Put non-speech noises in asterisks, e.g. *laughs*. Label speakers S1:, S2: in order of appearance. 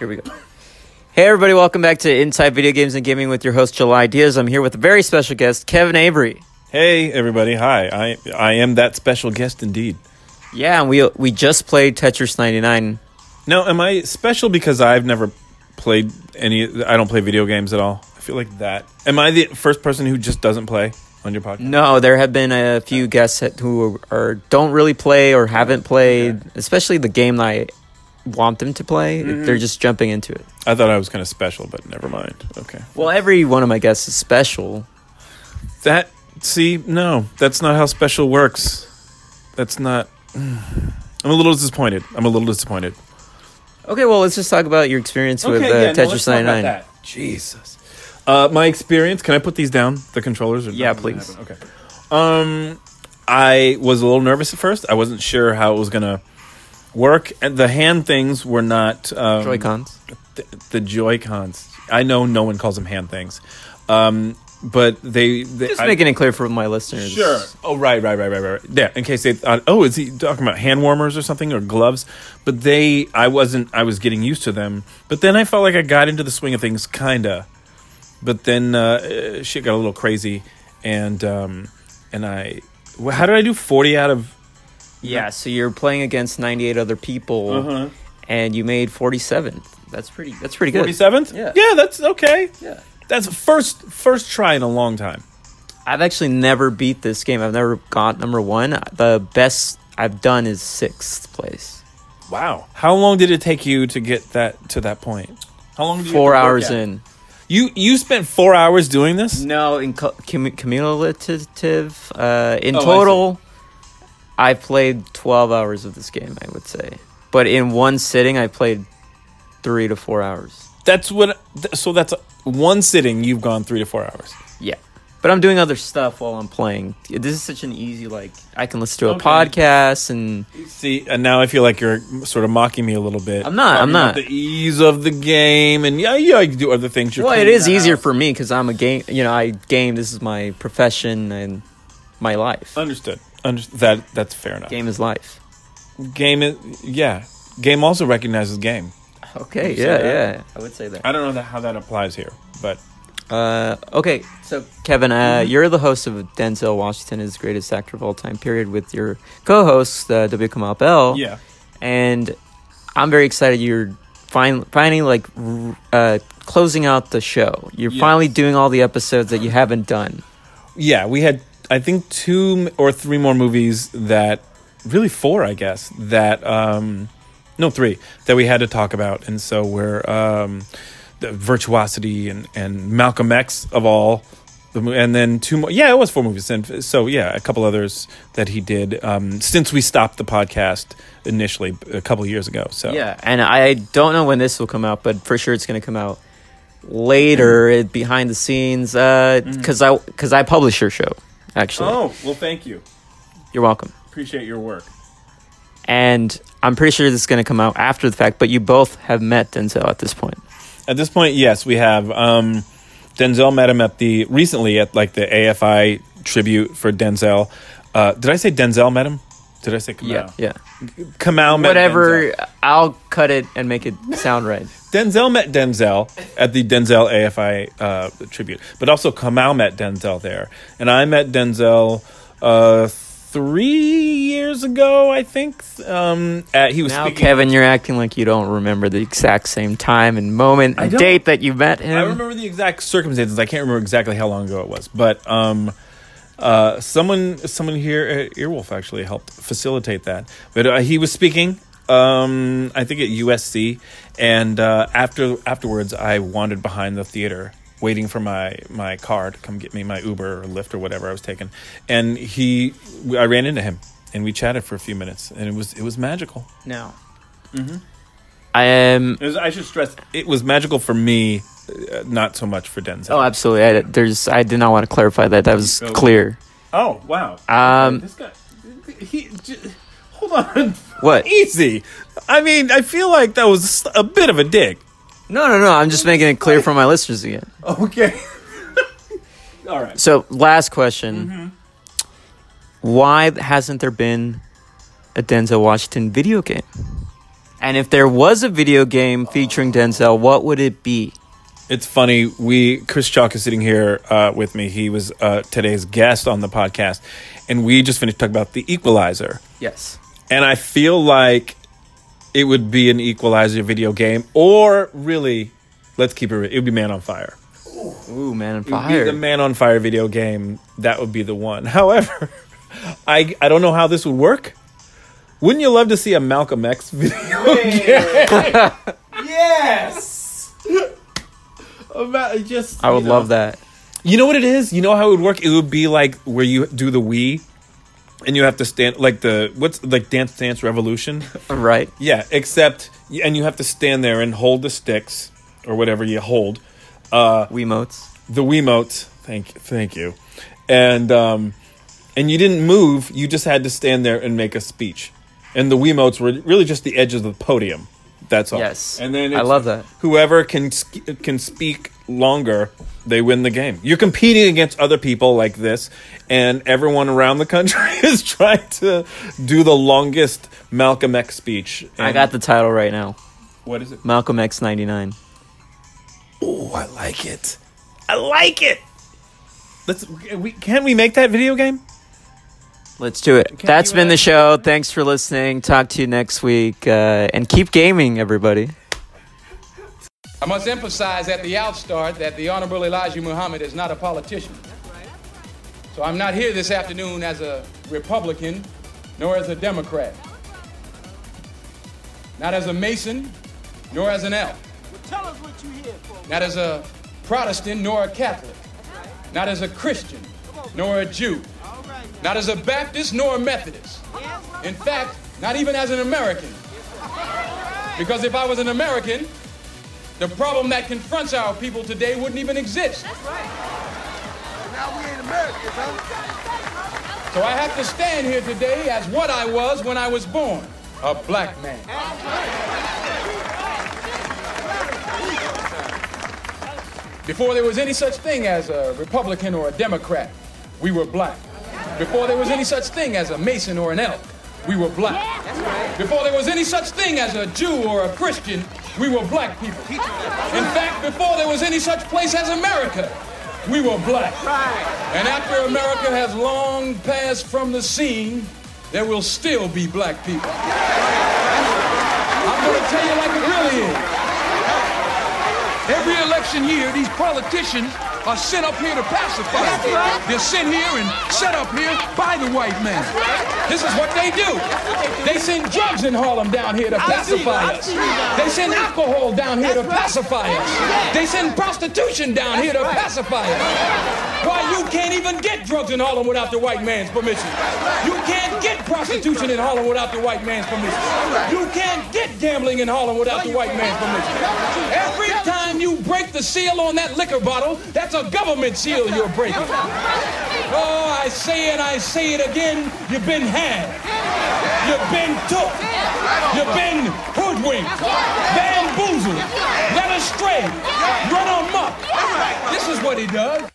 S1: Hey everybody, welcome back to Inside Video Games and Gaming with your host July Diaz. I'm here with a very special guest, Kevin Avery.
S2: Hey everybody, hi. I I am that special guest indeed.
S1: Yeah, and we we just played Tetris 99.
S2: Now, am I special because I've never played any I don't play video games at all? I feel like that. Am I the first person who just doesn't play on your podcast?
S1: No, there have been a few guests who are, are don't really play or haven't played, especially the game that I want them to play. They're just jumping into it.
S2: I thought I was kind of special, but never mind. Okay.
S1: Well, every one of my guests is special.
S2: That see, no, that's not how special works. That's not *sighs* I'm a little disappointed. I'm a little disappointed.
S1: Okay, well, let's just talk about your experience with uh, Tetris 99.
S2: Jesus. Uh, my experience. Can I put these down? The controllers. Or
S1: Yeah, please.
S2: Okay. Um, I was a little nervous at first. I wasn't sure how it was gonna work, and the hand things were not um,
S1: Joy-Cons.
S2: th- the Joy Cons. I know no one calls them hand things, um, but they. they
S1: Just
S2: I-
S1: making it clear for my listeners.
S2: Sure. Oh, right, right, right, right, right. Yeah, in case they thought, oh, is he talking about hand warmers or something or gloves? But they, I wasn't, I was getting used to them. But then I felt like I got into the swing of things, kinda. But then uh, uh, shit got a little crazy, and um, and I, how did I do? Forty out of.
S1: Yeah, so you're playing against 98 other people,
S2: Uh-huh.
S1: and you made 47th. That's pretty. That's pretty good.
S2: Forty seventh.
S1: Yeah.
S2: yeah, that's okay.
S1: Yeah.
S2: That's first first try in a long time.
S1: I've actually never beat this game. I've never got number one. The best I've done is sixth place.
S2: Wow. How long did it take you to get that to that point? How long? Did you
S1: Four hours in.
S2: You you spent four hours doing this?
S1: No, in cum- cumulative. Uh, in
S2: Oh,
S1: total, I played 12 hours of this game, I would say. But in one sitting, I played three to four hours.
S2: That's what. So that's one sitting. You've gone three to four hours.
S1: Yeah. But I'm doing other stuff while I'm playing. This is such an easy, like, I can listen to a
S2: Okay.
S1: podcast and.
S2: See, and now I feel like you're sort of mocking me a little bit.
S1: I'm not, I'm not.
S2: The ease of the game, and yeah, yeah, you can do other things. You're
S1: Well, it is easier
S2: house.
S1: for me because I'm a game. You know, I game. This is my profession and my life.
S2: Understood. Under- that that's fair enough.
S1: Game is life.
S2: Game is yeah. Game also recognizes game.
S1: Okay, yeah,
S2: that?
S1: yeah. I would say that.
S2: I don't know that, how that applies here, but
S1: Uh, okay, so Kevin, uh, you're the host of Denzel Washington is Greatest Actor of All Time. Period. With your co-host uh, W. Kamal Bell.
S2: yeah,
S1: and I'm very excited. You're fin- finally like r- uh, closing out the show. You're
S2: Yes.
S1: finally doing all the episodes that you haven't done.
S2: yeah. We had I think two or three more movies that really four, I guess that um no three that we had to talk about, and so we're um the virtuosity and and Malcolm X of all. The, and then two more. Yeah, it was four movies. And so, yeah, a couple others that he did um, since we stopped the podcast initially a couple years ago. So,
S1: Yeah, and I don't know when this will come out, but for sure it's going to come out later it- behind the scenes because I because I publish your show actually.
S2: Oh, well, thank you.
S1: You're welcome.
S2: Appreciate your work.
S1: And I'm pretty sure this is going to come out after the fact, but you both have met Denzel at this point.
S2: At this point, yes, we have. Um, Denzel met him at the recently at like the AFI tribute for Denzel. Uh, did I say Denzel met him? Did I say Kamal?
S1: yeah. Yeah.
S2: Kamal met
S1: Whatever,
S2: Denzel.
S1: I'll cut it and make it sound right.
S2: Denzel met Denzel at the Denzel AFI uh, tribute, but also Kamal met Denzel there, and I met Denzel uh, three years ago, I think. Um, at, he was
S1: Now,
S2: speaking.
S1: Kevin, you're acting like you don't remember the exact same time and moment and date that you met him.
S2: I remember the exact circumstances. I can't remember exactly how long ago it was, but um, uh, someone someone here at Earwolf actually helped facilitate that. But uh, he was speaking, um, I think at USC, and uh, after afterwards, I wandered behind the theater. Waiting for my, my car to come get me my Uber or Lyft or whatever I was taking, and he, I ran into him, and we chatted for a few minutes, and it was it was magical.
S1: No. Mm-hmm. I am.
S2: It was, I should stress it was magical for me, uh, not so much for Denzel.
S1: Oh, absolutely. I, there's. I did not want to clarify that. That was
S2: Oh.
S1: clear.
S2: Oh wow!
S1: Um,
S2: this guy, he, j- hold on,
S1: What?
S2: easy. I mean, I feel like that was a bit of a dig.
S1: No, no, no. I'm just making it clear for my listeners again.
S2: Okay. *laughs* All right.
S1: So, last question:
S2: Mm-hmm.
S1: Why hasn't there been a Denzel Washington video game? And if there was a video game featuring Denzel, what would it be?
S2: It's funny. We Chris Chalk is sitting here uh, with me. He was uh, today's guest on the podcast, and we just finished talking about the Equalizer.
S1: Yes.
S2: And I feel like it would be an Equalizer video game, or really, let's keep it. It would be Man on Fire.
S1: Ooh, Man on
S2: It would be
S1: Fire.
S2: the Man on Fire video game. That would be the one. *laughs* However, I I don't know how this would work. Wouldn't you love to see a Malcolm X video game? *laughs* yes. *laughs* About just
S1: I would
S2: know.
S1: love that.
S2: You know what it is? You know how it would work? It would be like where you do the Wii and you have to stand like the what's like Dance Dance Revolution? *laughs*
S1: Right.
S2: yeah, except and you have to stand there and hold the sticks or whatever you hold. Uh
S1: Wiimotes.
S2: the Wiimotes. Thank thank you. And um and you didn't move, you just had to stand there and make a speech. And the Wiimotes were really just the edge of the podium. That's all.
S1: Yes.
S2: And then
S1: I love that.
S2: whoever can can speak longer, they win the game. You're competing against other people like this, and everyone around the country *laughs* is trying to do the longest Malcolm X speech.
S1: I got the title right now.
S2: what is it?
S1: Malcolm X 99.
S2: Oh, I like it. I like it. Let's. We, can we make that video game?
S1: Let's do it. That's been the show. Thanks for listening. Talk to you next week. Uh, and keep gaming, everybody.
S3: I must emphasize at the outstart that the Honorable Elijah Muhammad is not a politician. So I'm not here this afternoon as a Republican nor as a Democrat. Not as a Mason nor as an elk.
S4: Tell us what you here for.
S3: Not as a Protestant nor a Catholic. Not as a Christian nor a Jew. Not as a Baptist nor a Methodist. In fact, not even as an American. Because if I was an American, the problem that confronts our people today wouldn't even exist.
S4: Now we ain't Americans, huh?
S3: So I have to stand here today as what I was when I was born a black man. Before there was any such thing as a Republican or a Democrat, we were black. Before there was any such thing as a Mason or an elk, we were black. Before there was any such thing as a Jew or a Christian, we were black people. In fact, before there was any such place as America, we were black. And after America has long passed from the scene, there will still be black people. I'm going to tell you like it really is. Year, these politicians are sent up here to pacify us. They're sent here and set up here by the white man. This is what they do. They send drugs in Harlem down here to pacify us. They send alcohol down here to pacify us. They send prostitution down here to pacify us. Why, you can't even get drugs in Harlem without the white man's permission. You can't get prostitution in Harlem without the white man's permission. You can't get gambling in Harlem without the white man's permission. Every time you break the seal on that liquor bottle, that's a government seal you're breaking. Oh, I say it, I say it again, you've been had. You've been took. You've been hoodwinked, bamboozled, led astray, run amok. This is what he does.